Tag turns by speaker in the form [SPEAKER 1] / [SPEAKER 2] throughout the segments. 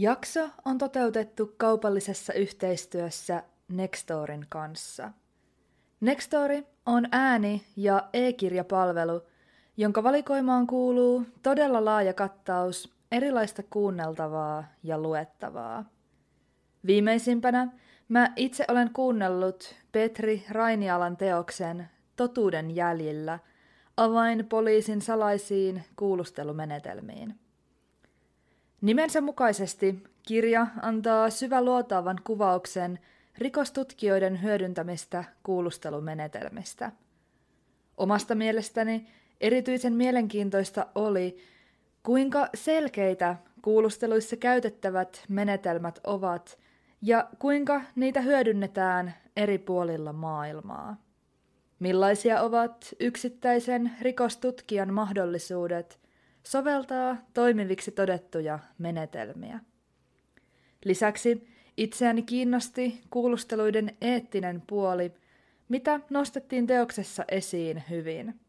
[SPEAKER 1] Jakso on toteutettu kaupallisessa yhteistyössä Nextorin kanssa. Nextori on ääni- ja e-kirjapalvelu, jonka valikoimaan kuuluu todella laaja kattaus erilaista kuunneltavaa ja luettavaa. Viimeisimpänä mä itse olen kuunnellut Petri Rainialan teoksen Totuuden jäljillä avain poliisin salaisiin kuulustelumenetelmiin. Nimensä mukaisesti kirja antaa syväluotaavan kuvauksen rikostutkijoiden hyödyntämistä kuulustelumenetelmistä. Omasta mielestäni erityisen mielenkiintoista oli, kuinka selkeitä kuulusteluissa käytettävät menetelmät ovat ja kuinka niitä hyödynnetään eri puolilla maailmaa. Millaisia ovat yksittäisen rikostutkijan mahdollisuudet soveltaa toimiviksi todettuja menetelmiä? Lisäksi itseäni kiinnosti kuulusteluiden eettinen puoli, mitä nostettiin teoksessa esiin hyvin.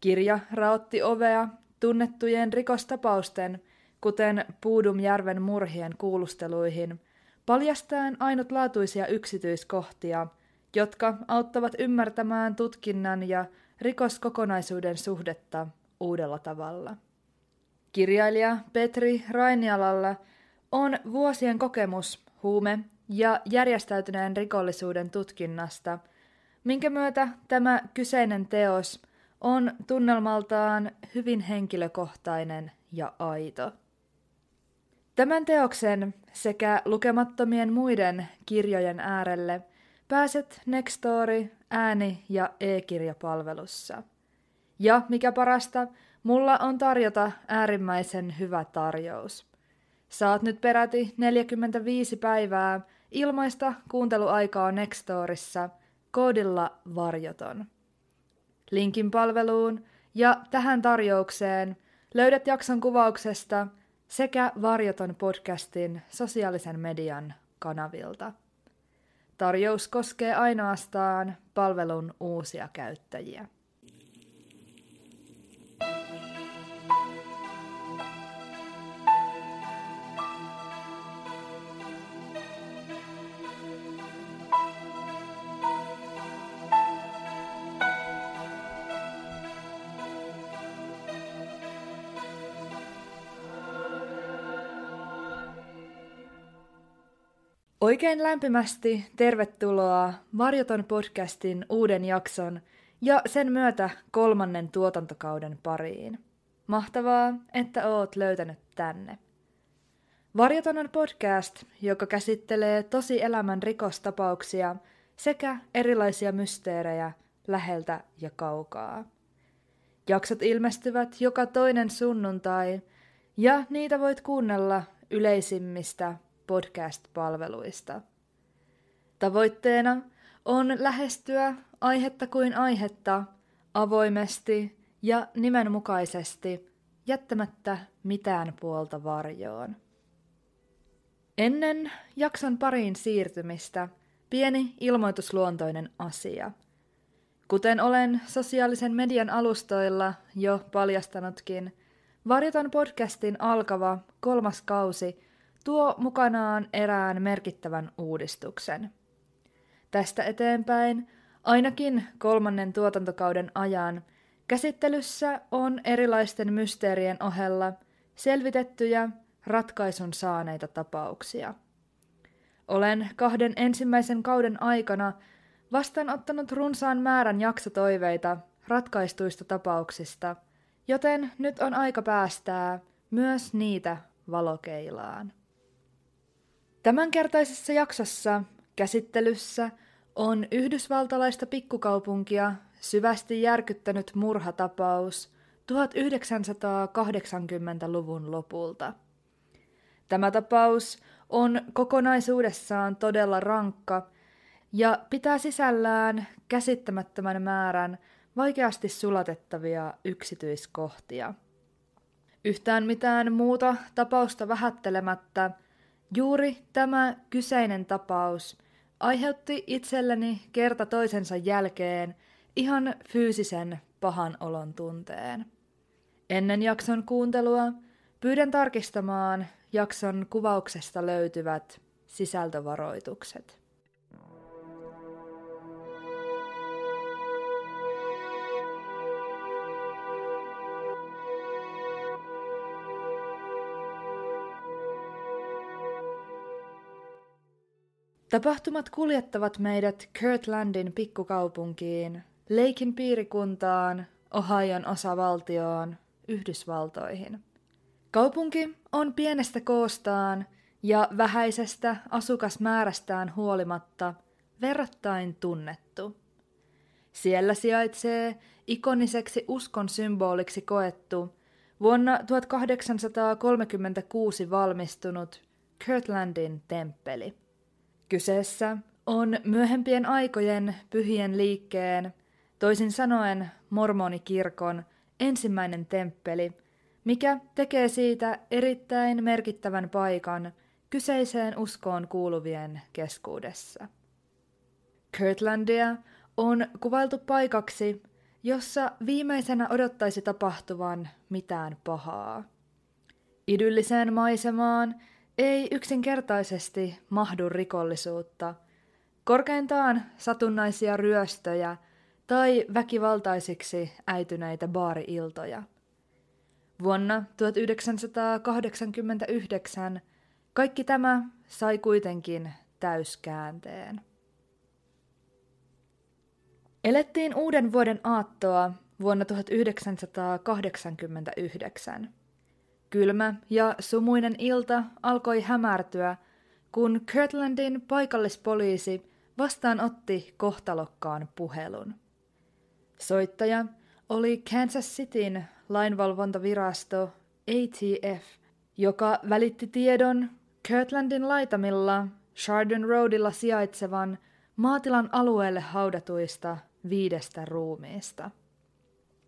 [SPEAKER 1] Kirja raotti ovea tunnettujen rikostapausten, kuten Puudumjärven murhien kuulusteluihin, paljastaen ainutlaatuisia yksityiskohtia, jotka auttavat ymmärtämään tutkinnan ja rikoskokonaisuuden suhdetta uudella tavalla. Kirjailija Petri Rainialalla on vuosien kokemus huume- ja järjestäytyneen rikollisuuden tutkinnasta, minkä myötä tämä kyseinen teos on tunnelmaltaan hyvin henkilökohtainen ja aito. Tämän teoksen sekä lukemattomien muiden kirjojen äärelle pääset Nextory ääni- ja e-kirjapalvelussa. Ja mikä parasta, mulla on tarjota äärimmäisen hyvä tarjous. Saat nyt peräti 45 päivää ilmaista kuunteluaikaa Nextorissa koodilla varjoton. Linkin palveluun ja tähän tarjoukseen löydät jakson kuvauksesta sekä Varjoton podcastin sosiaalisen median kanavilta. Tarjous koskee ainoastaan palvelun uusia käyttäjiä. Oikein lämpimästi tervetuloa Varjoton podcastin uuden jakson ja sen myötä kolmannen tuotantokauden pariin. Mahtavaa, että oot löytänyt tänne. Varjoton on podcast, joka käsittelee tosi elämän rikostapauksia sekä erilaisia mysteerejä läheltä ja kaukaa. Jaksot ilmestyvät joka toinen sunnuntai ja niitä voit kuunnella yleisimmistä podcast-palveluista. Tavoitteena on lähestyä aihetta kuin aihetta avoimesti ja nimenmukaisesti jättämättä mitään puolta varjoon. Ennen jakson pariin siirtymistä pieni ilmoitusluontoinen asia. Kuten olen sosiaalisen median alustoilla jo paljastanutkin, Varjoton podcastin alkava kolmas kausi tuo mukanaan erään merkittävän uudistuksen. Tästä eteenpäin, ainakin kolmannen tuotantokauden ajan, käsittelyssä on erilaisten mysteerien ohella selvitettyjä ratkaisun saaneita tapauksia. Olen kahden ensimmäisen kauden aikana vastaanottanut runsaan määrän jaksotoiveita ratkaistuista tapauksista, joten nyt on aika päästää myös niitä valokeilaan. Tämänkertaisessa jaksossa käsittelyssä on yhdysvaltalaista pikkukaupunkia syvästi järkyttänyt murhatapaus 1980-luvun lopulta. Tämä tapaus on kokonaisuudessaan todella rankka ja pitää sisällään käsittämättömän määrän vaikeasti sulatettavia yksityiskohtia. Yhtään mitään muuta tapausta vähättelemättä – Juuri tämä kyseinen tapaus aiheutti itselleni kerta toisensa jälkeen ihan fyysisen pahan olon tunteen. Ennen jakson kuuntelua pyydän tarkistamaan, jakson kuvauksesta löytyvät sisältövaroitukset. Tapahtumat kuljettavat meidät Kirtlandin pikkukaupunkiin, Leikin piirikuntaan, Ohion osavaltioon, Yhdysvaltoihin. Kaupunki on pienestä koostaan ja vähäisestä asukasmäärästään huolimatta verrattain tunnettu. Siellä sijaitsee ikoniseksi uskon symboliksi koettu vuonna 1836 valmistunut Kirtlandin temppeli. Kyseessä on myöhempien aikojen pyhien liikkeen, toisin sanoen mormonikirkon, ensimmäinen temppeli, mikä tekee siitä erittäin merkittävän paikan kyseiseen uskoon kuuluvien keskuudessa. Kirtlandia on kuvailtu paikaksi, jossa viimeisenä odottaisi tapahtuvan mitään pahaa. Idylliseen maisemaan ei yksinkertaisesti mahdu rikollisuutta, korkeintaan satunnaisia ryöstöjä tai väkivaltaisiksi äityneitä baari-iltoja. Vuonna 1989 kaikki tämä sai kuitenkin täyskäänteen. Elettiin uuden vuoden aattoa vuonna 1989. Kylmä ja sumuinen ilta alkoi hämärtyä, kun Kirtlandin paikallispoliisi vastaanotti kohtalokkaan puhelun. Soittaja oli Kansas Cityn lainvalvontavirasto ATF, joka välitti tiedon Kirtlandin laitamilla Chardon Roadilla sijaitsevan maatilan alueelle haudatuista viidestä ruumiista.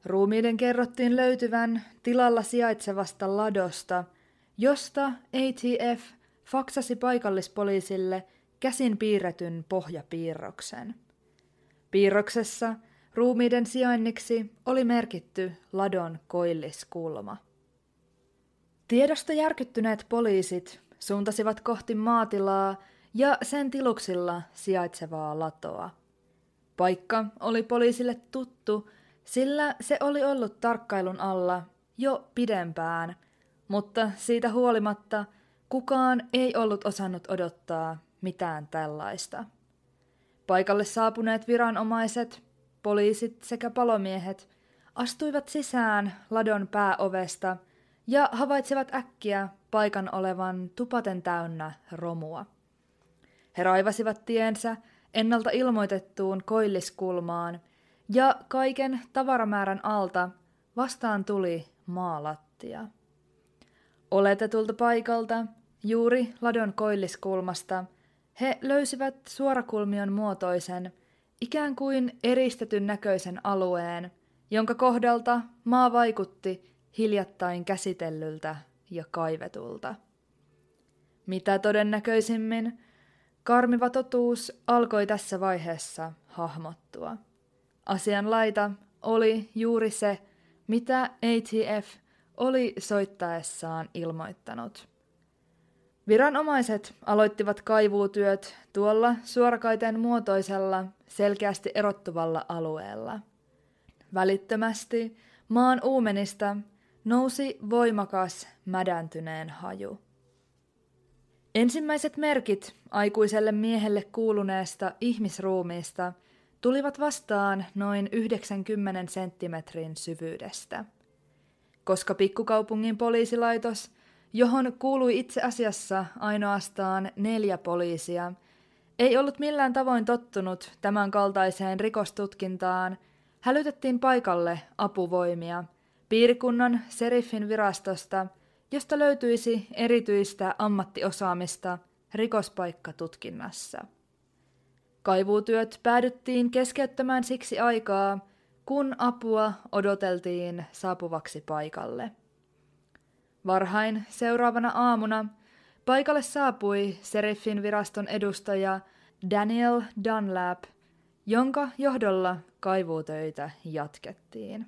[SPEAKER 1] Ruumiiden kerrottiin löytyvän tilalla sijaitsevasta ladosta, josta ATF faksasi paikallispoliisille käsin piirretyn pohjapiirroksen. Piirroksessa ruumiiden sijainniksi oli merkitty ladon koilliskulma. Tiedosta järkyttyneet poliisit suuntasivat kohti maatilaa ja sen tiluksilla sijaitsevaa latoa. Paikka oli poliisille tuttu, sillä se oli ollut tarkkailun alla jo pidempään, mutta siitä huolimatta kukaan ei ollut osannut odottaa mitään tällaista. Paikalle saapuneet viranomaiset, poliisit sekä palomiehet astuivat sisään ladon pääovesta ja havaitsivat äkkiä paikan olevan tupaten täynnä romua. He raivasivat tiensä ennalta ilmoitettuun koilliskulmaan ja kaiken tavaramäärän alta vastaan tuli maalattia. Oletetulta paikalta, juuri ladon koilliskulmasta, he löysivät suorakulmion muotoisen, ikään kuin eristetyn näköisen alueen, jonka kohdalta maa vaikutti hiljattain käsitellyltä ja kaivetulta. Mitä todennäköisimmin, karmiva totuus alkoi tässä vaiheessa hahmottua. Asian laita oli juuri se, mitä ATF oli soittaessaan ilmoittanut. Viranomaiset aloittivat kaivuutyöt tuolla suorakaiteen muotoisella, selkeästi erottuvalla alueella. Välittömästi maan uumenista nousi voimakas mädäntyneen haju. Ensimmäiset merkit aikuiselle miehelle kuuluneesta ihmisruumiista tulivat vastaan noin 90 senttimetrin syvyydestä. Koska pikkukaupungin poliisilaitos, johon kuului itse asiassa ainoastaan neljä poliisia, ei ollut millään tavoin tottunut tämän kaltaiseen rikostutkintaan, hälytettiin paikalle apuvoimia – piirikunnan seriffin virastosta, josta löytyisi erityistä ammattiosaamista rikospaikkatutkinnassa. Kaivuutyöt päädyttiin keskeyttämään siksi aikaa, kun apua odoteltiin saapuvaksi paikalle. Varhain seuraavana aamuna paikalle saapui seriffin viraston edustaja Daniel Dunlap, jonka johdolla kaivuutöitä jatkettiin.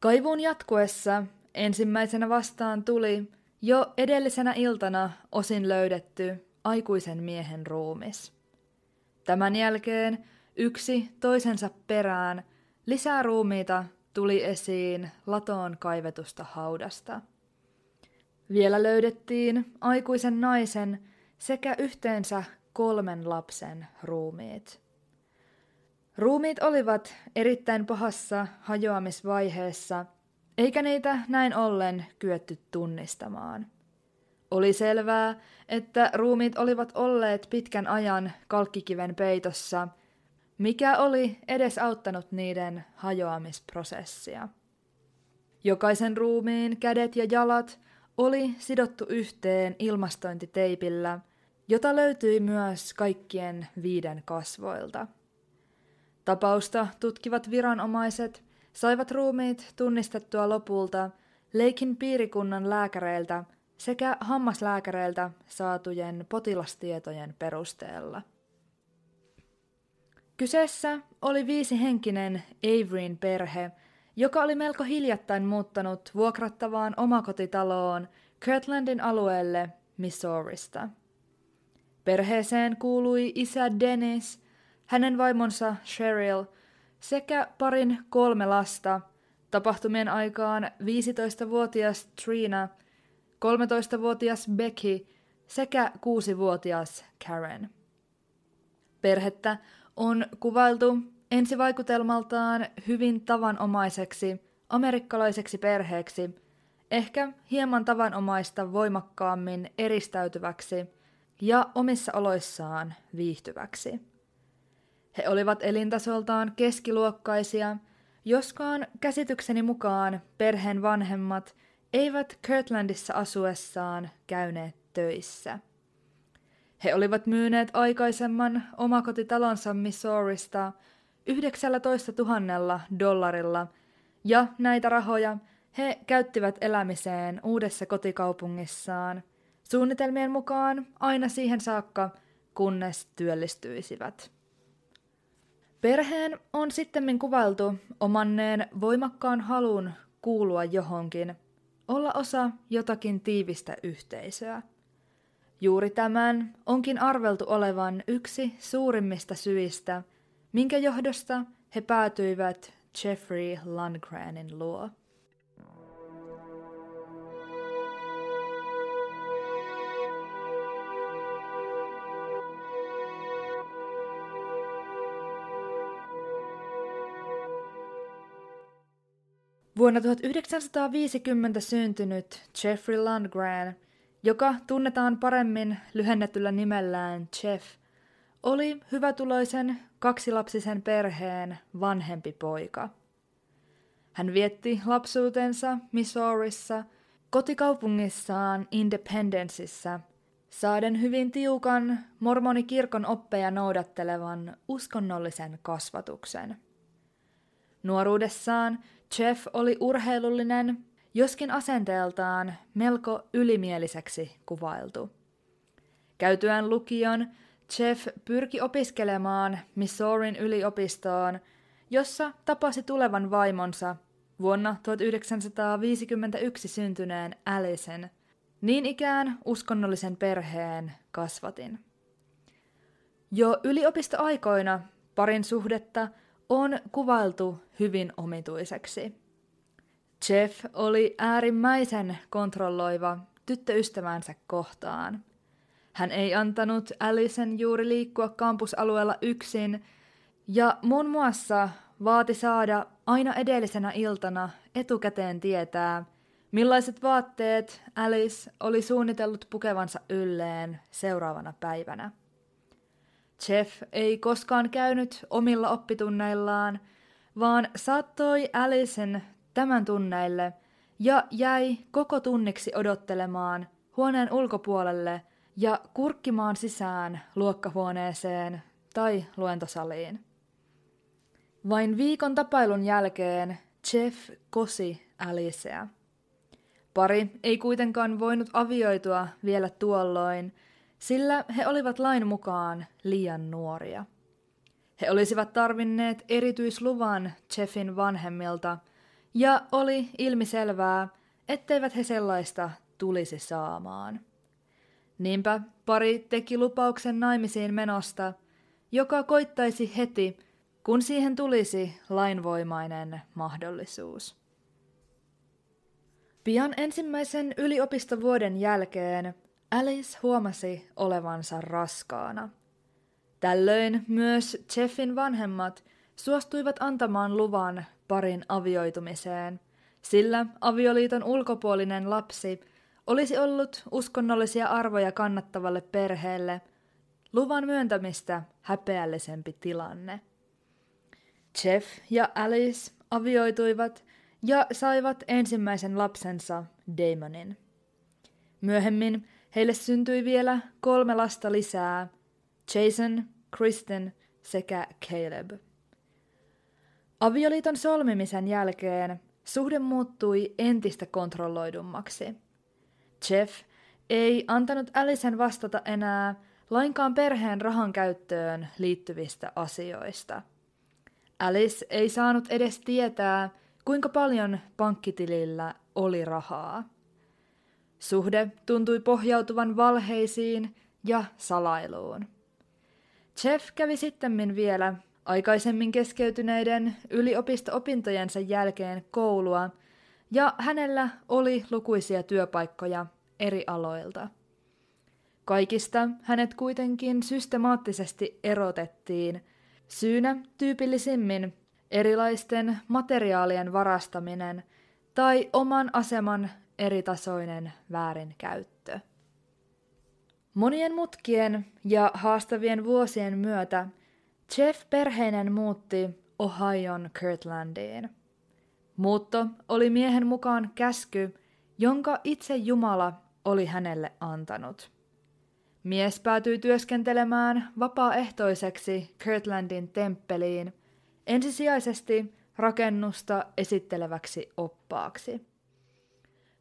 [SPEAKER 1] Kaivuun jatkuessa ensimmäisenä vastaan tuli jo edellisenä iltana osin löydetty aikuisen miehen ruumis. Tämän jälkeen yksi toisensa perään lisää ruumiita tuli esiin latoon kaivetusta haudasta. Vielä löydettiin aikuisen naisen sekä yhteensä kolmen lapsen ruumiit. Ruumiit olivat erittäin pahassa hajoamisvaiheessa, eikä niitä näin ollen kyetty tunnistamaan. Oli selvää, että ruumiit olivat olleet pitkän ajan kalkkikiven peitossa, mikä oli edes auttanut niiden hajoamisprosessia. Jokaisen ruumiin kädet ja jalat oli sidottu yhteen ilmastointiteipillä, jota löytyi myös kaikkien viiden kasvoilta. Tapausta tutkivat viranomaiset saivat ruumiit tunnistettua lopulta Leikin piirikunnan lääkäreiltä sekä hammaslääkäreiltä saatujen potilastietojen perusteella. Kyseessä oli viisihenkinen Averyn perhe, joka oli melko hiljattain muuttanut vuokrattavaan omakotitaloon Kirtlandin alueelle Missourista. Perheeseen kuului isä Dennis, hänen vaimonsa Cheryl sekä parin kolme lasta, tapahtumien aikaan 15-vuotias Trina, 13-vuotias Becky sekä 6-vuotias Karen. Perhettä on kuvailtu ensivaikutelmaltaan hyvin tavanomaiseksi amerikkalaiseksi perheeksi, ehkä hieman tavanomaista voimakkaammin eristäytyväksi ja omissa oloissaan viihtyväksi. He olivat elintasoltaan keskiluokkaisia, joskaan käsitykseni mukaan perheen vanhemmat eivät Kirtlandissa asuessaan käyneet töissä. He olivat myyneet aikaisemman omakotitalonsa Missourista 19 000 dollarilla, ja näitä rahoja he käyttivät elämiseen uudessa kotikaupungissaan, suunnitelmien mukaan aina siihen saakka, kunnes työllistyisivät. Perheen on sitten kuvailtu omanneen voimakkaan halun kuulua johonkin, olla osa jotakin tiivistä yhteisöä. Juuri tämän onkin arveltu olevan yksi suurimmista syistä, minkä johdosta he päätyivät Jeffrey Lundgrenin luo. Vuonna 1950 syntynyt Jeffrey Lundgren, joka tunnetaan paremmin lyhennetyllä nimellään Jeff, oli hyvätuloisen kaksilapsisen perheen vanhempi poika. Hän vietti lapsuutensa Missourissa, kotikaupungissaan Independenceissa, saaden hyvin tiukan mormonikirkon oppeja noudattelevan uskonnollisen kasvatuksen. Nuoruudessaan Jeff oli urheilullinen, joskin asenteeltaan melko ylimieliseksi kuvailtu. Käytyään lukion, Jeff pyrki opiskelemaan Missourin yliopistoon, jossa tapasi tulevan vaimonsa vuonna 1951 syntyneen Alison, niin ikään uskonnollisen perheen kasvatin. Jo yliopistoaikoina parin suhdetta on kuvailtu hyvin omituiseksi. Jeff oli äärimmäisen kontrolloiva tyttöystävänsä kohtaan. Hän ei antanut Alison juuri liikkua kampusalueella yksin ja muun muassa vaati saada aina edellisenä iltana etukäteen tietää, millaiset vaatteet Alice oli suunnitellut pukevansa ylleen seuraavana päivänä. Jeff ei koskaan käynyt omilla oppitunneillaan, vaan saattoi Alison tämän tunneille ja jäi koko tunniksi odottelemaan huoneen ulkopuolelle ja kurkkimaan sisään luokkahuoneeseen tai luentosaliin. Vain viikon tapailun jälkeen Jeff kosi Alicea. Pari ei kuitenkaan voinut avioitua vielä tuolloin, sillä he olivat lain mukaan liian nuoria. He olisivat tarvinneet erityisluvan Jeffin vanhemmilta, ja oli ilmiselvää, etteivät he sellaista tulisi saamaan. Niinpä pari teki lupauksen naimisiin menosta, joka koittaisi heti, kun siihen tulisi lainvoimainen mahdollisuus. Pian ensimmäisen yliopistovuoden jälkeen Alice huomasi olevansa raskaana. Tällöin myös Jeffin vanhemmat suostuivat antamaan luvan parin avioitumiseen, sillä avioliiton ulkopuolinen lapsi olisi ollut uskonnollisia arvoja kannattavalle perheelle luvan myöntämistä häpeällisempi tilanne. Jeff ja Alice avioituivat ja saivat ensimmäisen lapsensa Damonin. Myöhemmin heille syntyi vielä kolme lasta lisää, Jason, Kristen sekä Caleb. Avioliiton solmimisen jälkeen suhde muuttui entistä kontrolloidummaksi. Jeff ei antanut Alisen vastata enää lainkaan perheen rahan käyttöön liittyvistä asioista. Alice ei saanut edes tietää, kuinka paljon pankkitilillä oli rahaa. Suhde tuntui pohjautuvan valheisiin ja salailuun. Jeff kävi sittemmin vielä aikaisemmin keskeytyneiden yliopisto-opintojensa jälkeen koulua, ja hänellä oli lukuisia työpaikkoja eri aloilta. Kaikista hänet kuitenkin systemaattisesti erotettiin, syynä tyypillisimmin erilaisten materiaalien varastaminen tai oman aseman eritasoinen väärinkäyttö. Monien mutkien ja haastavien vuosien myötä Jeff perheinen muutti Ohion Kirtlandiin. Muutto oli miehen mukaan käsky, jonka itse Jumala oli hänelle antanut. Mies päätyi työskentelemään vapaaehtoiseksi Kirtlandin temppeliin, ensisijaisesti rakennusta esitteleväksi oppaaksi.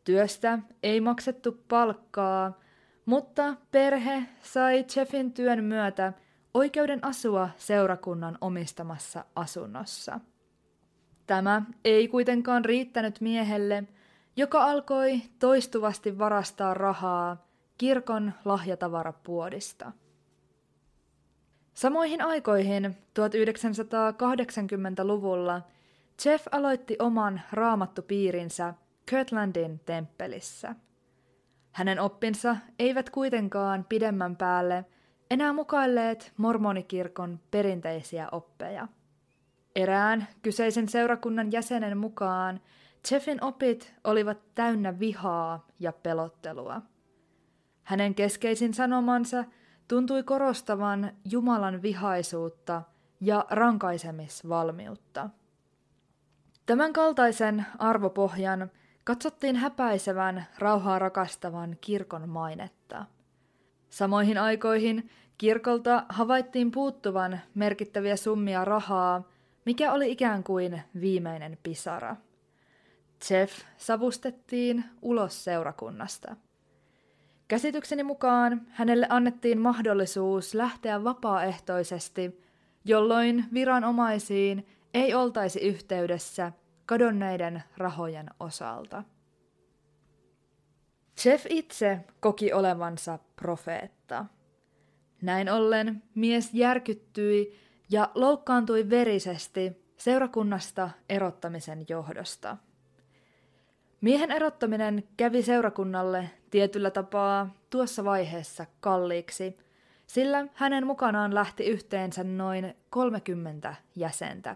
[SPEAKER 1] Työstä ei maksettu palkkaa, mutta perhe sai Jeffin työn myötä oikeuden asua seurakunnan omistamassa asunnossa. Tämä ei kuitenkaan riittänyt miehelle, joka alkoi toistuvasti varastaa rahaa kirkon lahjatavarapuodista. Samoihin aikoihin 1980-luvulla Jeff aloitti oman raamattupiirinsä Kirtlandin temppelissä. Hänen oppinsa eivät kuitenkaan pidemmän päälle enää mukailleet mormonikirkon perinteisiä oppeja. Erään kyseisen seurakunnan jäsenen mukaan Jeffin opit olivat täynnä vihaa ja pelottelua. Hänen keskeisin sanomansa tuntui korostavan Jumalan vihaisuutta ja rankaisemisvalmiutta. Tämän kaltaisen arvopohjan katsottiin häpäisevän rauhaa rakastavan kirkon mainetta. Samoihin aikoihin kirkolta havaittiin puuttuvan merkittäviä summia rahaa, mikä oli ikään kuin viimeinen pisara. Jeff savustettiin ulos seurakunnasta. Käsitykseni mukaan hänelle annettiin mahdollisuus lähteä vapaaehtoisesti, jolloin viranomaisiin ei oltaisi yhteydessä kadonneiden rahojen osalta. Jeff itse koki olevansa profeetta. Näin ollen mies järkyttyi ja loukkaantui verisesti seurakunnasta erottamisen johdosta. Miehen erottaminen kävi seurakunnalle tietyllä tapaa tuossa vaiheessa kalliiksi, sillä hänen mukanaan lähti yhteensä noin 30 jäsentä,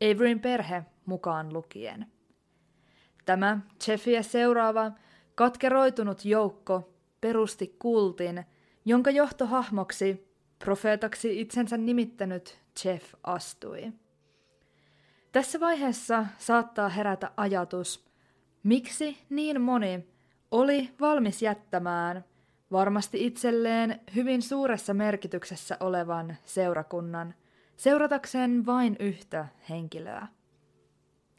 [SPEAKER 1] Averyn perhe mukaan lukien. Tämä Jeffiä seuraava katkeroitunut joukko perusti kultin, jonka johtohahmoksi profeetaksi itsensä nimittänyt Jeff astui. Tässä vaiheessa saattaa herätä ajatus, miksi niin moni oli valmis jättämään varmasti itselleen hyvin suuressa merkityksessä olevan seurakunnan seuratakseen vain yhtä henkilöä.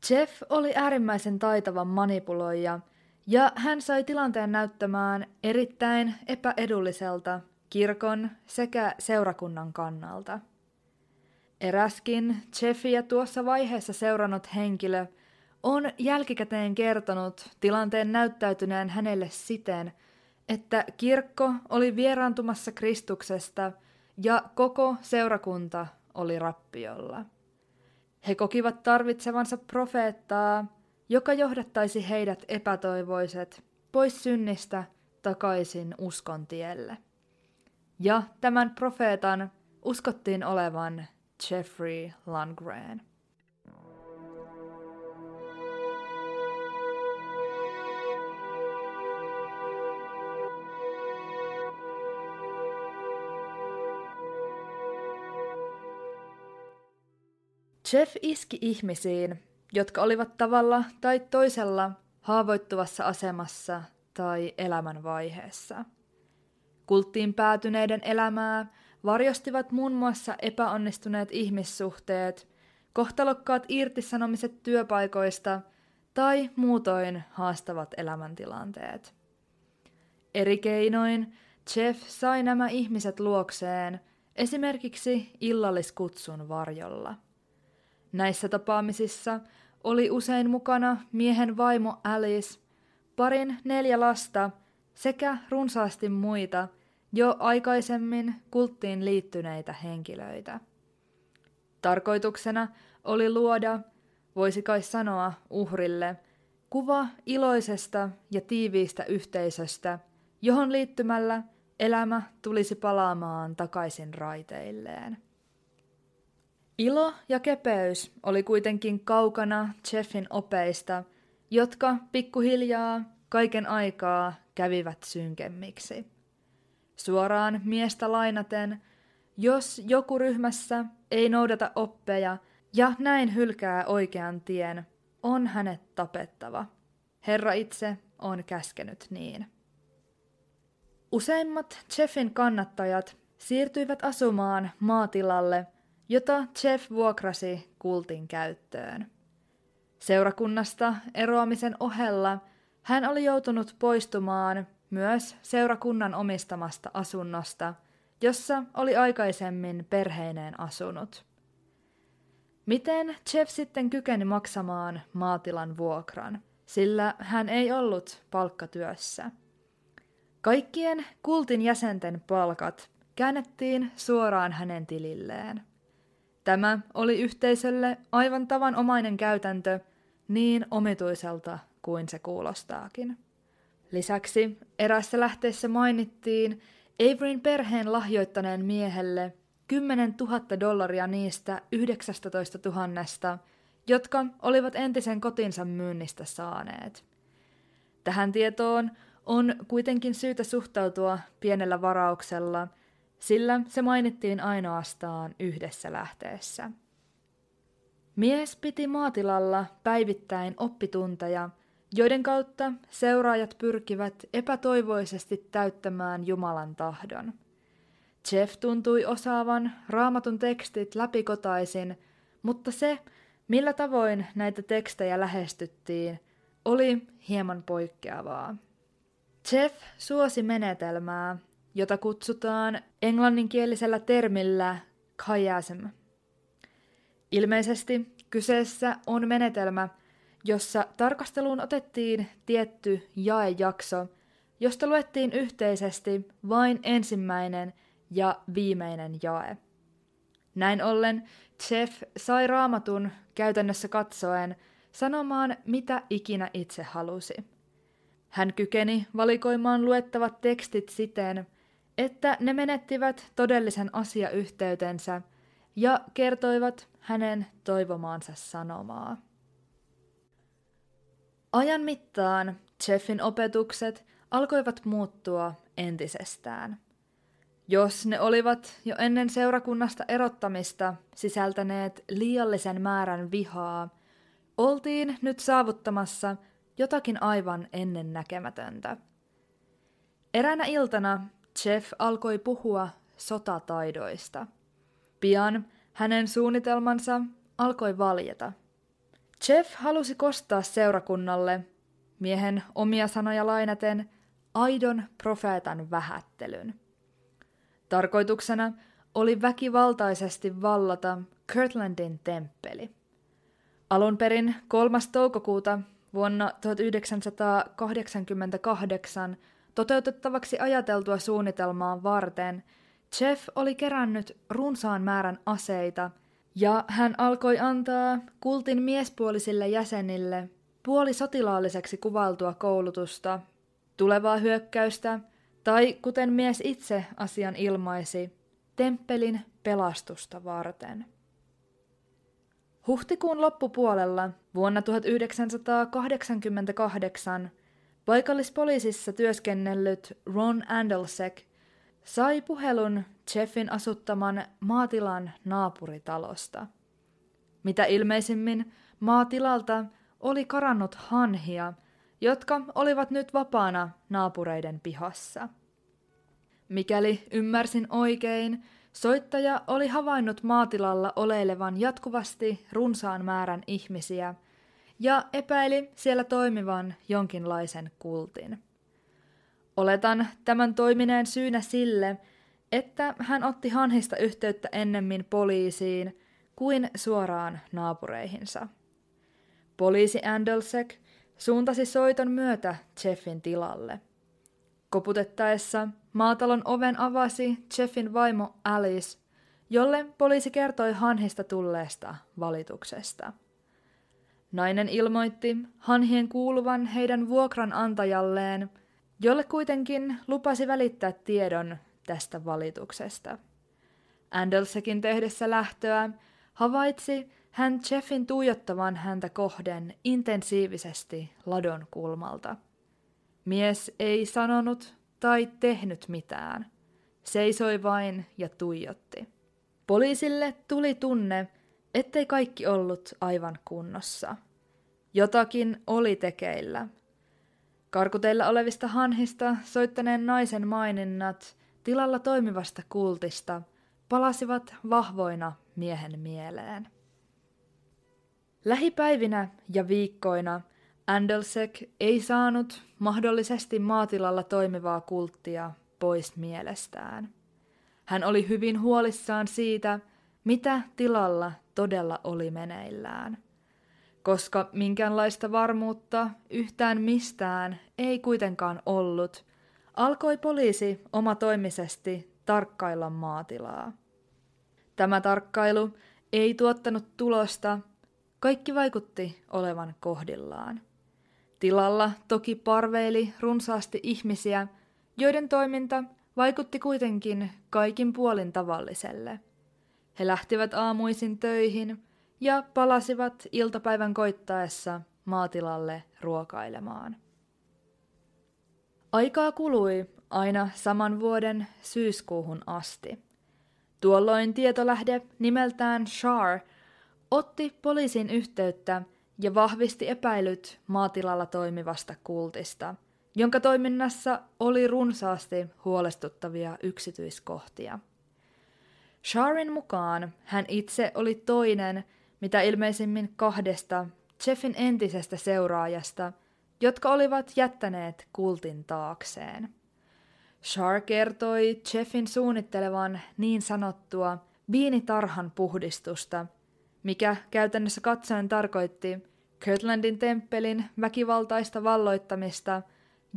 [SPEAKER 1] Jeff oli äärimmäisen taitava manipuloija ja hän sai tilanteen näyttämään erittäin epäedulliselta kirkon sekä seurakunnan kannalta. Eräskin Jeffiä tuossa vaiheessa seurannut henkilö on jälkikäteen kertonut tilanteen näyttäytyneen hänelle siten, että kirkko oli vieraantumassa Kristuksesta ja koko seurakunta oli rappiolla. He kokivat tarvitsevansa profeettaa, joka johdattaisi heidät epätoivoiset pois synnistä takaisin uskon tielle. Ja tämän profeetan uskottiin olevan Jeffrey Lundgren. Jeff iski ihmisiin, jotka olivat tavalla tai toisella haavoittuvassa asemassa tai elämänvaiheessa. Kulttiin päätyneiden elämää varjostivat muun muassa epäonnistuneet ihmissuhteet, kohtalokkaat irtisanomiset työpaikoista tai muutoin haastavat elämäntilanteet. Eri keinoin Jeff sai nämä ihmiset luokseen esimerkiksi illalliskutsun varjolla – Näissä tapaamisissa oli usein mukana miehen vaimo Alice, parin neljä lasta sekä runsaasti muita jo aikaisemmin kulttiin liittyneitä henkilöitä. Tarkoituksena oli luoda, voisi kai sanoa uhrille, kuva iloisesta ja tiiviistä yhteisöstä, johon liittymällä elämä tulisi palaamaan takaisin raiteilleen. Ilo ja kepeys oli kuitenkin kaukana Jeffin opeista, jotka pikkuhiljaa kaiken aikaa kävivät synkemmiksi. Suoraan miestä lainaten, jos joku ryhmässä ei noudata oppeja ja näin hylkää oikean tien, on hänet tapettava. Herra itse on käskenyt niin. Useimmat Jeffin kannattajat siirtyivät asumaan maatilalle – jota Jeff vuokrasi kultin käyttöön. Seurakunnasta eroamisen ohella hän oli joutunut poistumaan myös seurakunnan omistamasta asunnosta, jossa oli aikaisemmin perheineen asunut. Miten Jeff sitten kykeni maksamaan maatilan vuokran, sillä hän ei ollut palkkatyössä? Kaikkien kultin jäsenten palkat käännettiin suoraan hänen tililleen. Tämä oli yhteisölle aivan tavanomainen käytäntö, niin omituiselta kuin se kuulostaakin. Lisäksi erässä lähteessä mainittiin Averyn perheen lahjoittaneen miehelle 10 000 dollaria niistä 19 000, jotka olivat entisen kotinsa myynnistä saaneet. Tähän tietoon on kuitenkin syytä suhtautua pienellä varauksella – sillä se mainittiin ainoastaan yhdessä lähteessä. Mies piti maatilalla päivittäin oppitunteja, joiden kautta seuraajat pyrkivät epätoivoisesti täyttämään Jumalan tahdon. Jeff tuntui osaavan raamatun tekstit läpikotaisin, mutta se, millä tavoin näitä tekstejä lähestyttiin, oli hieman poikkeavaa. Jeff suosi menetelmää, jota kutsutaan englanninkielisellä termillä chiasm. Ilmeisesti kyseessä on menetelmä, jossa tarkasteluun otettiin tietty jaejakso, josta luettiin yhteisesti vain ensimmäinen ja viimeinen jae. Näin ollen Jeff sai raamatun käytännössä katsoen sanomaan mitä ikinä itse halusi. Hän kykeni valikoimaan luettavat tekstit siten, että ne menettivät todellisen asiayhteytensä ja kertoivat hänen toivomaansa sanomaa. Ajan mittaan Jeffin opetukset alkoivat muuttua entisestään. Jos ne olivat jo ennen seurakunnasta erottamista sisältäneet liiallisen määrän vihaa, oltiin nyt saavuttamassa jotakin aivan ennennäkemätöntä. Eräänä iltana Jeff alkoi puhua sotataidoista. Pian hänen suunnitelmansa alkoi valjeta. Jeff halusi kostaa seurakunnalle, miehen omia sanoja lainaten, aidon profeetan vähättelyn. Tarkoituksena oli väkivaltaisesti vallata Kirtlandin temppeli. Alun perin 3. toukokuuta vuonna 1988 toteutettavaksi ajateltua suunnitelmaa varten Jeff oli kerännyt runsaan määrän aseita ja hän alkoi antaa kultin miespuolisille jäsenille puoli sotilaalliseksi kuvaltua koulutusta, tulevaa hyökkäystä tai kuten mies itse asian ilmaisi, temppelin pelastusta varten. Huhtikuun loppupuolella vuonna 1988 paikallispoliisissa työskennellyt Ron Andelsek sai puhelun Jeffin asuttaman maatilan naapuritalosta. Mitä ilmeisimmin maatilalta oli karannut hanhia, jotka olivat nyt vapaana naapureiden pihassa. Mikäli ymmärsin oikein, soittaja oli havainnut maatilalla oleilevan jatkuvasti runsaan määrän ihmisiä ja epäili siellä toimivan jonkinlaisen kultin. Oletan tämän toimineen syynä sille, että hän otti hanhista yhteyttä ennemmin poliisiin kuin suoraan naapureihinsa. Poliisi Andelsek suuntasi soiton myötä Jeffin tilalle. Koputettaessa maatalon oven avasi Jeffin vaimo Alice, jolle poliisi kertoi hanhista tulleesta valituksesta. Nainen ilmoitti hanhien kuuluvan heidän vuokranantajalleen, jolle kuitenkin lupasi välittää tiedon tästä valituksesta. Andelsekin tehdessä lähtöä havaitsi hän Jeffin tuijottavan häntä kohden intensiivisesti ladon kulmalta. Mies ei sanonut tai tehnyt mitään. Seisoi vain ja tuijotti. Poliisille tuli tunne, ettei kaikki ollut aivan kunnossa. Jotakin oli tekeillä. Karkuteilla olevista hanhista soittaneen naisen maininnat tilalla toimivasta kultista palasivat vahvoina miehen mieleen. Lähipäivinä ja viikkoina Andelsek ei saanut mahdollisesti maatilalla toimivaa kulttia pois mielestään. Hän oli hyvin huolissaan siitä, mitä tilalla todella oli meneillään. Koska minkäänlaista varmuutta yhtään mistään ei kuitenkaan ollut, alkoi poliisi omatoimisesti tarkkailla maatilaa. Tämä tarkkailu ei tuottanut tulosta, kaikki vaikutti olevan kohdillaan. Tilalla toki parveili runsaasti ihmisiä, joiden toiminta vaikutti kuitenkin kaikin puolin tavalliselle. He lähtivät aamuisin töihin ja palasivat iltapäivän koittaessa maatilalle ruokailemaan. Aikaa kului aina saman vuoden syyskuuhun asti. Tuolloin tietolähde nimeltään Shar otti poliisin yhteyttä ja vahvisti epäilyt maatilalla toimivasta kultista, jonka toiminnassa oli runsaasti huolestuttavia yksityiskohtia. Sharin mukaan hän itse oli toinen, mitä ilmeisimmin kahdesta Jeffin entisestä seuraajasta, jotka olivat jättäneet kultin taakseen. Shar kertoi Jeffin suunnittelevan niin sanottua viinitarhan puhdistusta – mikä käytännössä katsoen tarkoitti Kirtlandin temppelin väkivaltaista valloittamista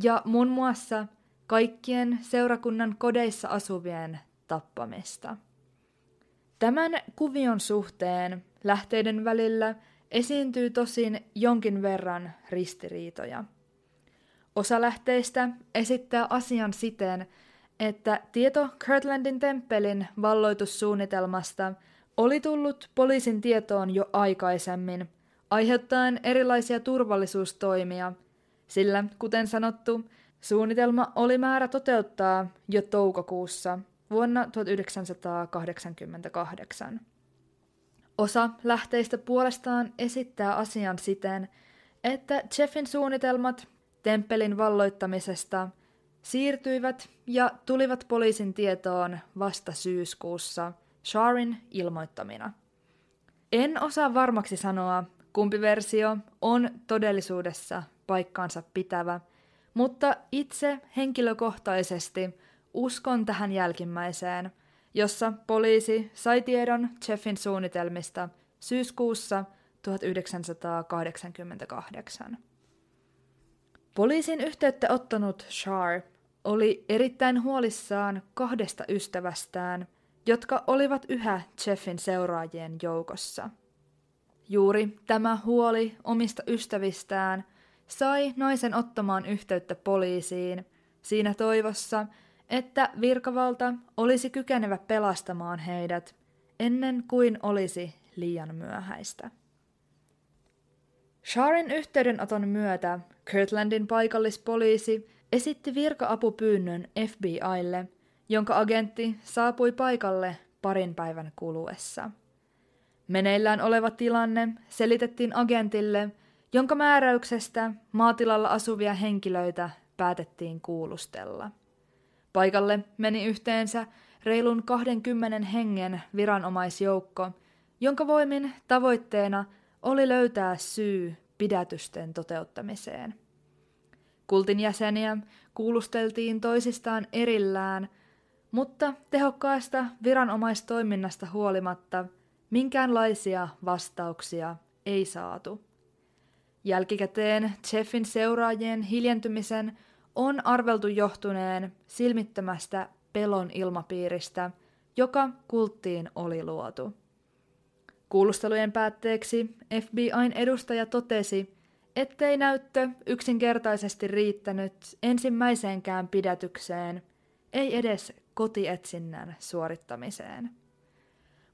[SPEAKER 1] ja muun muassa kaikkien seurakunnan kodeissa asuvien tappamista. Tämän kuvion suhteen lähteiden välillä esiintyy tosin jonkin verran ristiriitoja. Osa lähteistä esittää asian siten, että tieto Kirtlandin temppelin valloitussuunnitelmasta – oli tullut poliisin tietoon jo aikaisemmin, aiheuttaen erilaisia turvallisuustoimia, sillä kuten sanottu, suunnitelma oli määrä toteuttaa jo toukokuussa vuonna 1988. Osa lähteistä puolestaan esittää asian siten, että Jeffin suunnitelmat temppelin valloittamisesta siirtyivät ja tulivat poliisin tietoon vasta syyskuussa – Sharin ilmoittamina. En osaa varmaksi sanoa, kumpi versio on todellisuudessa paikkaansa pitävä, mutta itse henkilökohtaisesti uskon tähän jälkimmäiseen, jossa poliisi sai tiedon Jeffin suunnitelmista syyskuussa 1988. Poliisin yhteyttä ottanut Shar oli erittäin huolissaan kahdesta ystävästään, jotka olivat yhä Jeffin seuraajien joukossa. Juuri tämä huoli omista ystävistään sai naisen ottamaan yhteyttä poliisiin siinä toivossa, että virkavalta olisi kykenevä pelastamaan heidät ennen kuin olisi liian myöhäistä. Sharin yhteydenoton myötä Kirtlandin paikallispoliisi esitti virka-apupyynnön FBIlle, jonka agentti saapui paikalle parin päivän kuluessa. Meneillään oleva tilanne selitettiin agentille, jonka määräyksestä maatilalla asuvia henkilöitä päätettiin kuulustella. Paikalle meni yhteensä reilun 20 hengen viranomaisjoukko, jonka voimin tavoitteena oli löytää syy pidätysten toteuttamiseen. Kultin jäseniä kuulusteltiin toisistaan erillään, mutta tehokkaasta viranomaistoiminnasta huolimatta minkäänlaisia vastauksia ei saatu. Jälkikäteen Jeffin seuraajien hiljentymisen on arveltu johtuneen silmittömästä pelon ilmapiiristä, joka kulttiin oli luotu. Kuulustelujen päätteeksi FBIn edustaja totesi, ettei näyttö yksinkertaisesti riittänyt ensimmäiseenkään pidätykseen, ei edes kotietsinnän suorittamiseen.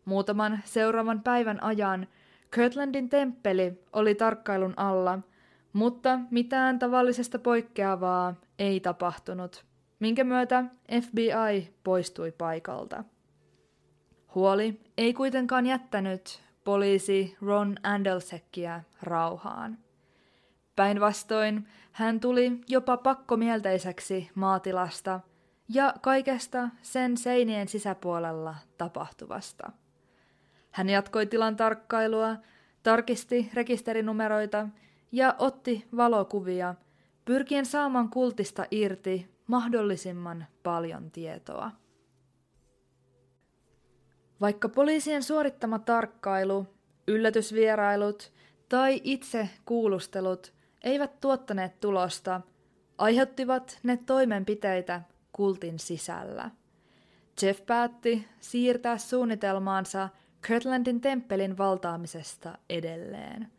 [SPEAKER 1] Muutaman seuraavan päivän ajan Kirtlandin temppeli oli tarkkailun alla, mutta mitään tavallisesta poikkeavaa ei tapahtunut, minkä myötä FBI poistui paikalta. Huoli ei kuitenkaan jättänyt poliisi Ron Andelsekkiä rauhaan. Päinvastoin hän tuli jopa pakkomielteiseksi maatilasta ja kaikesta sen seinien sisäpuolella tapahtuvasta. Hän jatkoi tilan tarkkailua, tarkisti rekisterinumeroita ja otti valokuvia, pyrkien saamaan kultista irti mahdollisimman paljon tietoa. Vaikka poliisien suorittama tarkkailu, yllätysvierailut tai itse kuulustelut eivät tuottaneet tulosta, aiheuttivat ne toimenpiteitä kultin sisällä. Jeff päätti siirtää suunnitelmaansa Kirtlandin temppelin valtaamisesta edelleen.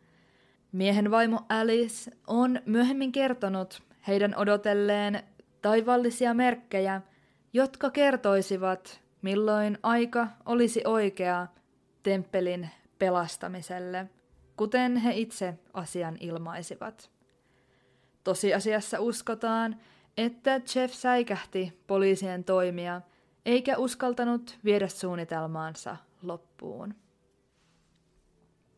[SPEAKER 1] Miehen vaimo Alice on myöhemmin kertonut heidän odotelleen taivallisia merkkejä, jotka kertoisivat, milloin aika olisi oikea temppelin pelastamiselle, kuten he itse asian ilmaisivat. Tosiasiassa uskotaan, että Jeff säikähti poliisien toimia eikä uskaltanut viedä suunnitelmaansa loppuun.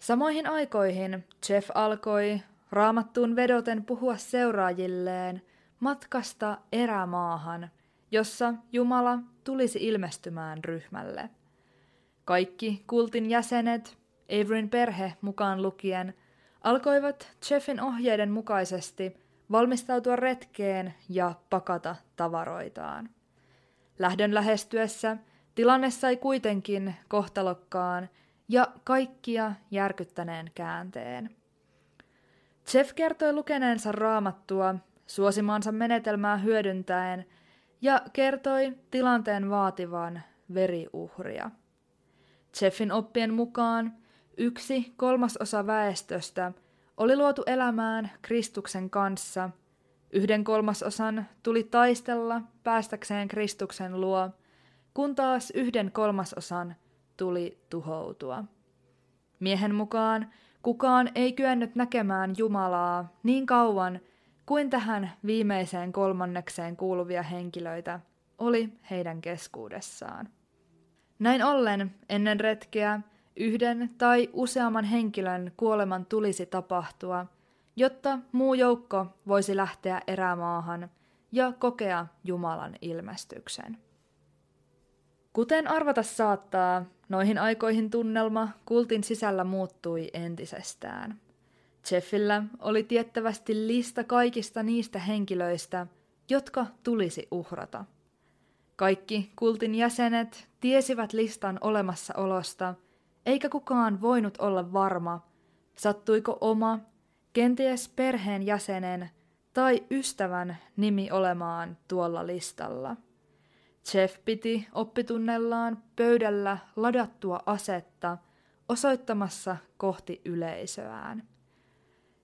[SPEAKER 1] Samoihin aikoihin Jeff alkoi raamattuun vedoten puhua seuraajilleen matkasta erämaahan, jossa Jumala tulisi ilmestymään ryhmälle. Kaikki kultin jäsenet, Averyn perhe mukaan lukien, alkoivat Jeffin ohjeiden mukaisesti valmistautua retkeen ja pakata tavaroitaan. Lähdön lähestyessä tilanne sai kuitenkin kohtalokkaan ja kaikkia järkyttäneen käänteen. Jeff kertoi lukeneensa raamattua, suosimaansa menetelmää hyödyntäen, ja kertoi tilanteen vaativan veriuhria. Jeffin oppien mukaan yksi kolmasosa väestöstä oli luotu elämään Kristuksen kanssa, yhden kolmasosan tuli taistella päästäkseen Kristuksen luo, kun taas yhden kolmasosan tuli tuhoutua. Miehen mukaan kukaan ei kyennyt näkemään Jumalaa niin kauan kuin tähän viimeiseen kolmannekseen kuuluvia henkilöitä oli heidän keskuudessaan. Näin ollen ennen retkeä yhden tai useamman henkilön kuoleman tulisi tapahtua, jotta muu joukko voisi lähteä erämaahan ja kokea Jumalan ilmestyksen. Kuten arvata saattaa, noihin aikoihin tunnelma kultin sisällä muuttui entisestään. Jeffillä oli tiettävästi lista kaikista niistä henkilöistä, jotka tulisi uhrata. Kaikki kultin jäsenet tiesivät listan olemassaolosta, eikä kukaan voinut olla varma, Sattuiko oma, kenties perheen jäsenen tai ystävän nimi olemaan tuolla listalla? Jeff piti oppitunnellaan pöydällä ladattua asetta osoittamassa kohti yleisöään.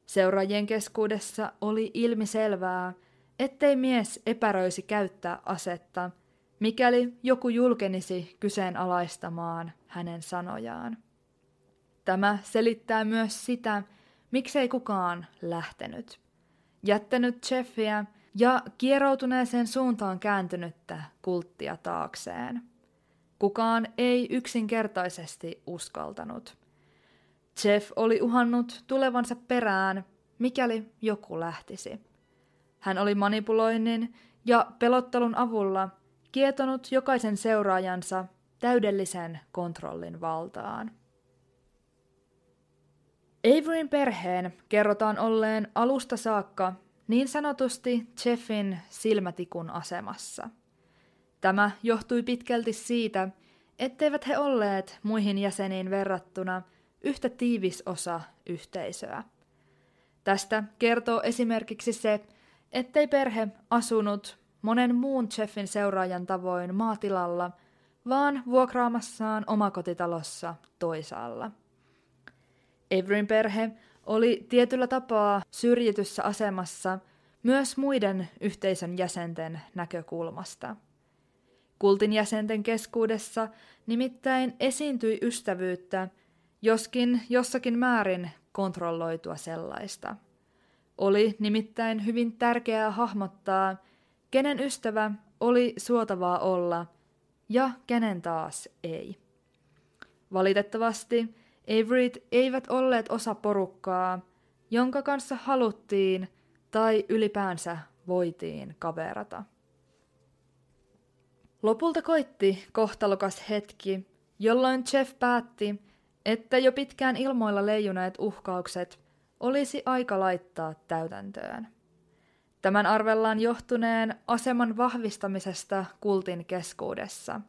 [SPEAKER 1] Seuraajien keskuudessa oli ilmiselvää, ettei mies epäröisi käyttää asetta, mikäli joku julkenisi kyseenalaistamaan hänen sanojaan. Tämä selittää myös sitä, miksei kukaan lähtenyt. Jättänyt Jeffiä ja kieroutuneeseen suuntaan kääntynyttä kulttia taakseen. Kukaan ei yksinkertaisesti uskaltanut. Jeff oli uhannut tulevansa perään, mikäli joku lähtisi. Hän oli manipuloinnin ja pelottelun avulla kietonut jokaisen seuraajansa täydellisen kontrollin valtaan. Averyn perheen kerrotaan olleen alusta saakka niin sanotusti Jeffin silmätikun asemassa. Tämä johtui pitkälti siitä, etteivät he olleet muihin jäseniin verrattuna yhtä tiivis osa yhteisöä. Tästä kertoo esimerkiksi se, ettei perhe asunut monen muun Jeffin seuraajan tavoin maatilalla, vaan vuokraamassaan omakotitalossa toisaalla. Everin perhe oli tietyllä tapaa syrjityssä asemassa myös muiden yhteisön jäsenten näkökulmasta. Kultin jäsenten keskuudessa nimittäin esiintyi ystävyyttä, joskin jossakin määrin kontrolloitua sellaista. Oli nimittäin hyvin tärkeää hahmottaa, kenen ystävä oli suotavaa olla ja kenen taas ei. Valitettavasti Averyt eivät olleet osa porukkaa, jonka kanssa haluttiin tai ylipäänsä voitiin kaverata. Lopulta koitti kohtalokas hetki, jolloin Jeff päätti, että jo pitkään ilmoilla leijuneet uhkaukset olisi aika laittaa täytäntöön. Tämän arvellaan johtuneen aseman vahvistamisesta kultin keskuudessa.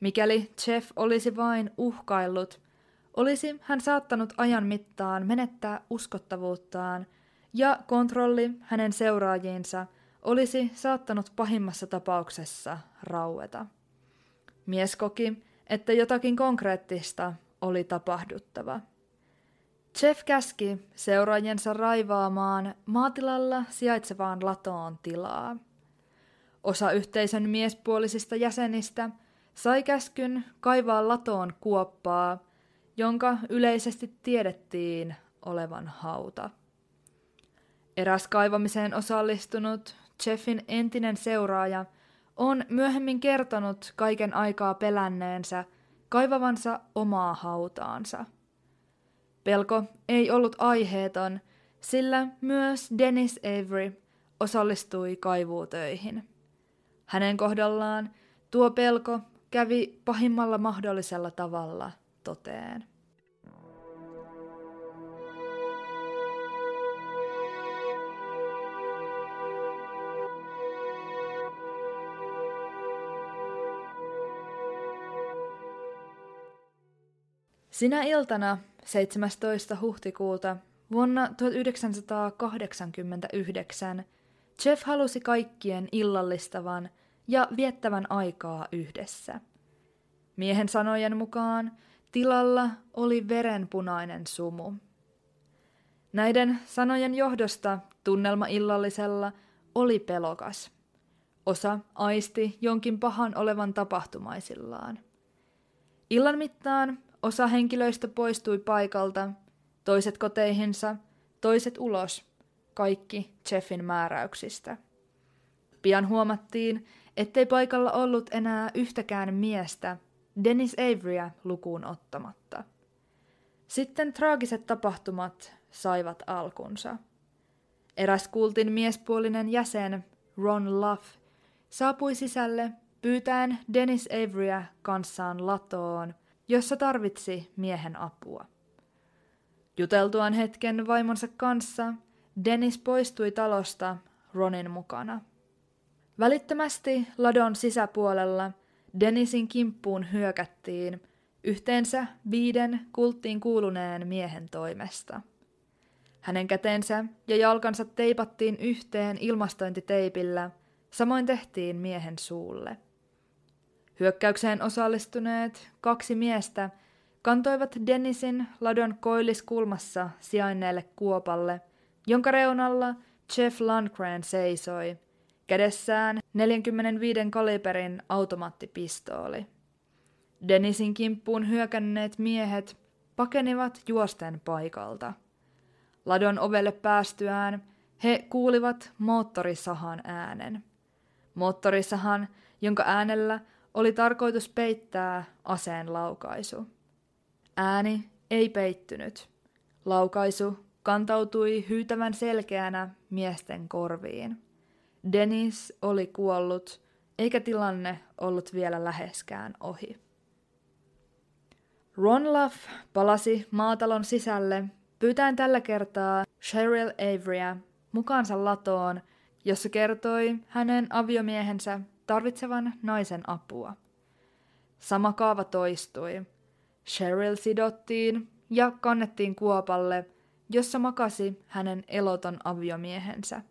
[SPEAKER 1] Mikäli Jeff olisi vain uhkaillut, olisi hän saattanut ajan mittaan menettää uskottavuuttaan ja kontrolli hänen seuraajiinsa olisi saattanut pahimmassa tapauksessa raueta. Mies koki, että jotakin konkreettista oli tapahduttava. Jeff käski seuraajensa raivaamaan maatilalla sijaitsevaan latoon tilaa. Osa yhteisön miespuolisista jäsenistä sai käskyn kaivaa latoon kuoppaa, jonka yleisesti tiedettiin olevan hauta. Eräs kaivamiseen osallistunut Jeffin entinen seuraaja on myöhemmin kertonut kaiken aikaa pelänneensä kaivavansa omaa hautaansa. Pelko ei ollut aiheeton, sillä myös Dennis Avery osallistui kaivuutöihin. Hänen kohdallaan tuo pelko kävi pahimmalla mahdollisella tavalla toteen. Sinä iltana 17. huhtikuuta vuonna 1989 Jeff halusi kaikkien illallistavan ja viettävän aikaa yhdessä. Miehen sanojen mukaan tilalla oli verenpunainen sumu. Näiden sanojen johdosta tunnelma illallisella oli pelokas. Osa aisti jonkin pahan olevan tapahtumaisillaan. Illan mittaan Osa henkilöistä poistui paikalta, toiset koteihinsa, toiset ulos, kaikki Jeffin määräyksistä. Pian huomattiin, ettei paikalla ollut enää yhtäkään miestä, Dennis Averya lukuun ottamatta. Sitten traagiset tapahtumat saivat alkunsa. Eräs kultin miespuolinen jäsen, Ron Luff, saapui sisälle pyytäen Dennis Averya kanssaan latoon jossa tarvitsi miehen apua. Juteltuaan hetken vaimonsa kanssa, Dennis poistui talosta Ronin mukana. Välittömästi ladon sisäpuolella Dennisin kimppuun hyökättiin yhteensä viiden kulttiin kuuluneen miehen toimesta. Hänen kätensä ja jalkansa teipattiin yhteen ilmastointiteipillä, samoin tehtiin miehen suulle. Hyökkäykseen osallistuneet kaksi miestä kantoivat Dennisin ladon koilliskulmassa sijainneelle kuopalle, jonka reunalla Jeff Lundgren seisoi, kädessään 45 kaliberin automaattipistooli. Dennisin kimppuun hyökänneet miehet pakenivat juosten paikalta. Ladon ovelle päästyään he kuulivat moottorisahan äänen. Moottorisahan, jonka äänellä oli tarkoitus peittää aseen laukaisu. Ääni ei peittynyt. Laukaisu kantautui hyytävän selkeänä miesten korviin. Dennis oli kuollut, eikä tilanne ollut vielä läheskään ohi. Ron Luff palasi maatalon sisälle pyytäen tällä kertaa Cheryl Averya mukaansa latoon, jossa kertoi hänen aviomiehensä tarvitsevan naisen apua. Sama kaava toistui. Cheryl sidottiin ja kannettiin kuopalle, jossa makasi hänen eloton aviomiehensä.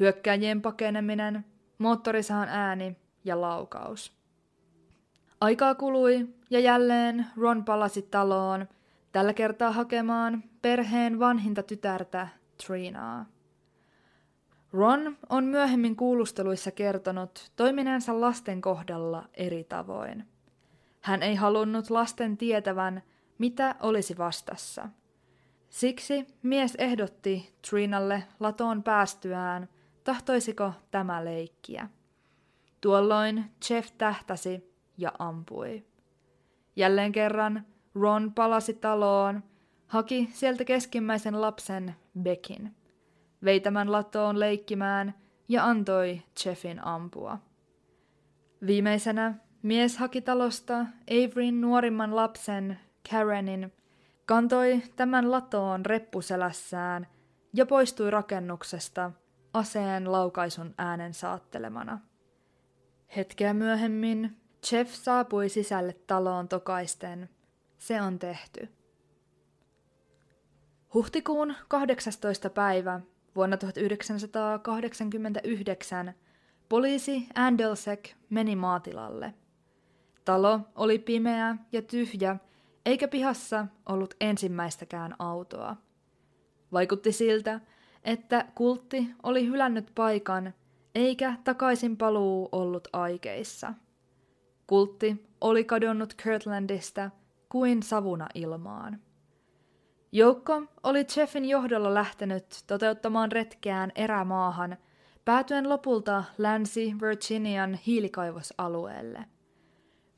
[SPEAKER 1] Hyökkäjien pakeneminen, moottorisahan ääni ja laukaus. Aikaa kului ja jälleen Ron palasi taloon, tällä kertaa hakemaan perheen vanhinta tytärtä Trinaa. Ron on myöhemmin kuulusteluissa kertonut toimineensa lasten kohdalla eri tavoin. Hän ei halunnut lasten tietävän, mitä olisi vastassa. Siksi mies ehdotti Trinalle latoon päästyään, tahtoisiko tämä leikkiä. Tuolloin Jeff tähtäsi ja ampui. Jälleen kerran Ron palasi taloon, haki sieltä keskimmäisen lapsen Beckin, vei tämän latoon leikkimään ja antoi Jeffin ampua. Viimeisenä mies haki talosta Averyn nuorimman lapsen Karenin, kantoi tämän latoon reppuselässään ja poistui rakennuksesta aseen laukaisun äänen saattelemana. Hetkeä myöhemmin Jeff saapui sisälle taloon tokaisten. Se on tehty. Huhtikuun 18. päivä vuonna 1989 poliisi Andelsek meni maatilalle. Talo oli pimeä ja tyhjä, eikä pihassa ollut ensimmäistäkään autoa. Vaikutti siltä, että kultti oli hylännyt paikan, eikä takaisin paluu ollut aikeissa. Kultti oli kadonnut Kirtlandista kuin savuna ilmaan. Joukko oli Jeffin johdolla lähtenyt toteuttamaan retkeään erämaahan, päätyen lopulta Länsi-Virginian hiilikaivosalueelle.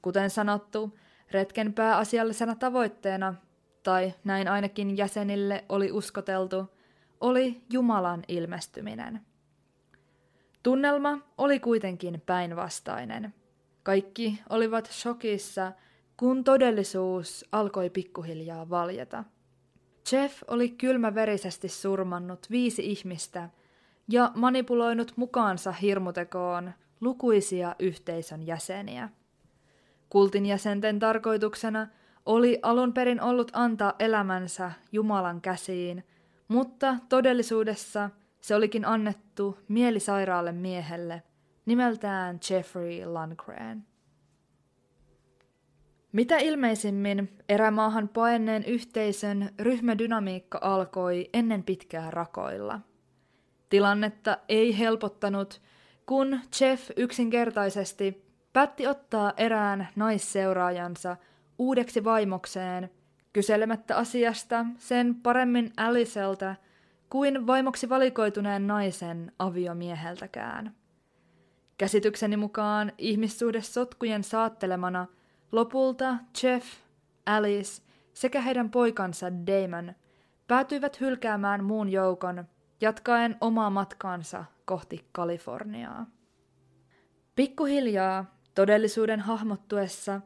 [SPEAKER 1] Kuten sanottu, retken pääasiallisena tavoitteena, tai näin ainakin jäsenille oli uskoteltu, oli Jumalan ilmestyminen. Tunnelma oli kuitenkin päinvastainen. Kaikki olivat shokissa, kun todellisuus alkoi pikkuhiljaa valjeta. Jeff oli kylmäverisesti surmannut viisi ihmistä ja manipuloinut mukaansa hirmutekoon lukuisia yhteisön jäseniä. Kultin jäsenten tarkoituksena oli alun perin ollut antaa elämänsä Jumalan käsiin, mutta todellisuudessa se olikin annettu mielisairaalle miehelle nimeltään Jeffrey Lundgren. Mitä ilmeisimmin erämaahan paenneen yhteisön ryhmädynamiikka alkoi ennen pitkää rakoilla. Tilannetta ei helpottanut, kun Jeff yksinkertaisesti päätti ottaa erään naisseuraajansa uudeksi vaimokseen, kyselemättä asiasta sen paremmin Alicelta kuin vaimoksi valikoituneen naisen aviomieheltäkään. Käsitykseni mukaan ihmissuhde sotkujen saattelemana – Lopulta Jeff, Alice sekä heidän poikansa Damon päätyivät hylkäämään muun joukon, jatkaen omaa matkaansa kohti Kaliforniaa. Pikkuhiljaa, todellisuuden hahmottuessa,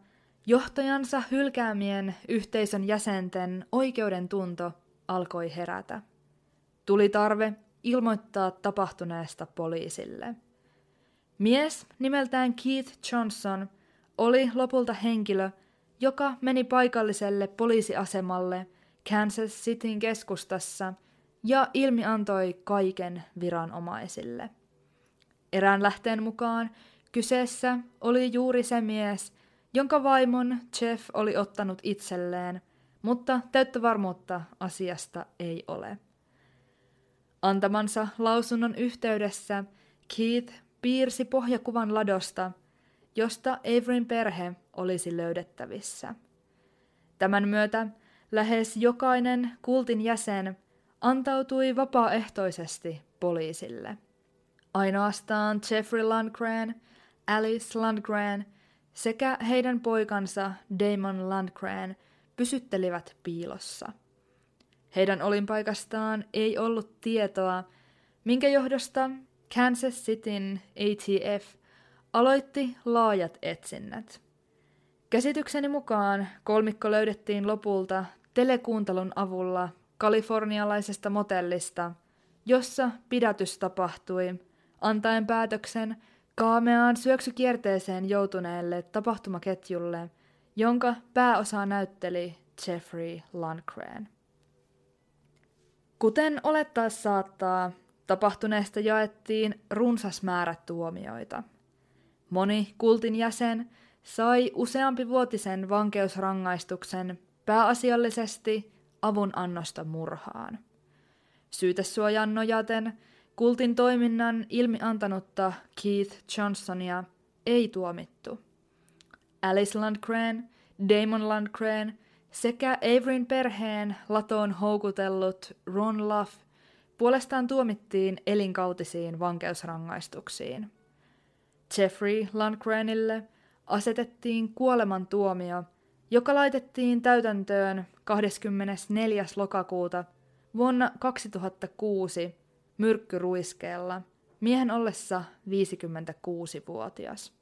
[SPEAKER 1] johtajansa hylkäämien yhteisön jäsenten oikeuden tunto alkoi herätä. Tuli tarve ilmoittaa tapahtuneesta poliisille. Mies nimeltään Keith Johnson – oli lopulta henkilö, joka meni paikalliselle poliisiasemalle Kansas Cityn keskustassa ja ilmiantoi kaiken viranomaisille. Erään lähteen mukaan kyseessä oli juuri se mies, jonka vaimon Jeff oli ottanut itselleen, mutta täyttä varmuutta asiasta ei ole. Antamansa lausunnon yhteydessä Keith piirsi pohjakuvan ladosta, josta Averyn perhe olisi löydettävissä. Tämän myötä lähes jokainen kultin jäsen antautui vapaaehtoisesti poliisille. Ainoastaan Jeffrey Landgren, Alice Landgren sekä heidän poikansa Damon Landgren pysyttelivät piilossa. Heidän olinpaikastaan ei ollut tietoa, minkä johdosta Kansas Cityn ATF aloitti laajat etsinnät. Käsitykseni mukaan kolmikko löydettiin lopulta telekuuntelun avulla kalifornialaisesta motellista, jossa pidätys tapahtui, antaen päätöksen kaameaan syöksykierteeseen joutuneelle tapahtumaketjulle, jonka pääosa näytteli Jeffrey Lundgren. Kuten olettaa saattaa, tapahtuneesta jaettiin runsas määrä tuomioita. Moni kultin jäsen sai useampi vuotisen vankeusrangaistuksen pääasiallisesti avunannosta murhaan. Syytesuojan nojaten kultin toiminnan ilmiantanutta Keith Johnsonia ei tuomittu. Alice Landgren, Damon Landgren sekä Averyn perheen latoon houkutellut Ron Luff puolestaan tuomittiin elinkautisiin vankeusrangaistuksiin. Jeffrey Landgrenille asetettiin kuolemantuomio, joka laitettiin täytäntöön 24. lokakuuta vuonna 2006 myrkkyruiskeella miehen ollessa 56-vuotias.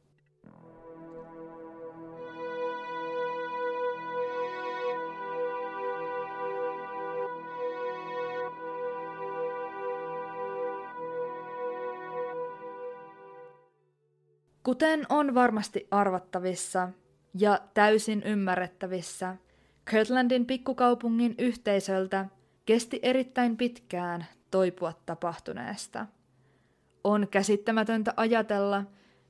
[SPEAKER 1] Kuten on varmasti arvattavissa ja täysin ymmärrettävissä, Kirtlandin pikkukaupungin yhteisöltä kesti erittäin pitkään toipua tapahtuneesta. On käsittämätöntä ajatella,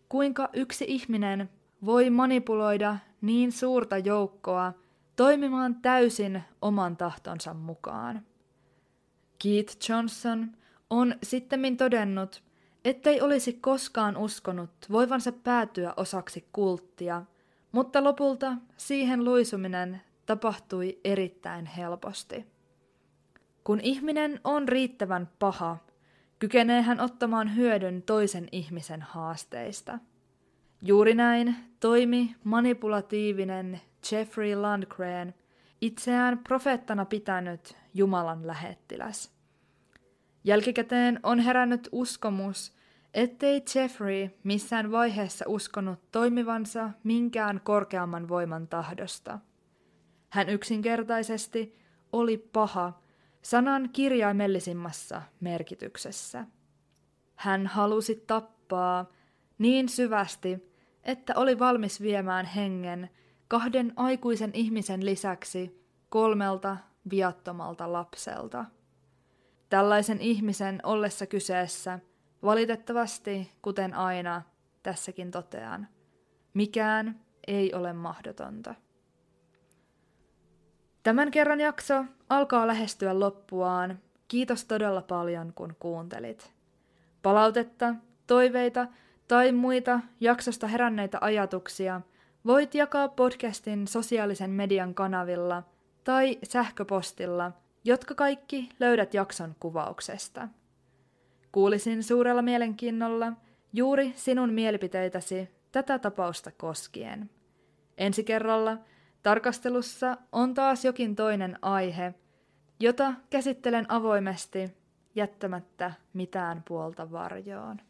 [SPEAKER 1] kuinka yksi ihminen voi manipuloida niin suurta joukkoa toimimaan täysin oman tahtonsa mukaan. Keith Johnson on sittemmin todennut, ettei olisi koskaan uskonut voivansa päätyä osaksi kulttia, mutta lopulta siihen luisuminen tapahtui erittäin helposti. Kun ihminen on riittävän paha, kykenee hän ottamaan hyödyn toisen ihmisen haasteista. Juuri näin toimi manipulatiivinen Jeffrey Landgren, itseään profeettana pitänyt Jumalan lähettiläs. Jälkikäteen on herännyt uskomus, ettei Jeffrey missään vaiheessa uskonut toimivansa minkään korkeamman voiman tahdosta. Hän yksinkertaisesti oli paha sanan kirjaimellisimmassa merkityksessä. Hän halusi tappaa niin syvästi, että oli valmis viemään hengen kahden aikuisen ihmisen lisäksi kolmelta viattomalta lapselta. Tällaisen ihmisen ollessa kyseessä, valitettavasti, kuten aina, tässäkin totean, mikään ei ole mahdotonta. Tämän kerran jakso alkaa lähestyä loppuaan. Kiitos todella paljon, kun kuuntelit. Palautetta, toiveita tai muita jaksosta heränneitä ajatuksia voit jakaa podcastin sosiaalisen median kanavilla tai sähköpostilla, jotka kaikki löydät jakson kuvauksesta. Kuulisin suurella mielenkiinnolla juuri sinun mielipiteitäsi tätä tapausta koskien. Ensi kerralla – Tarkastelussa on taas jokin toinen aihe, jota käsittelen avoimesti jättämättä mitään puolta varjoon.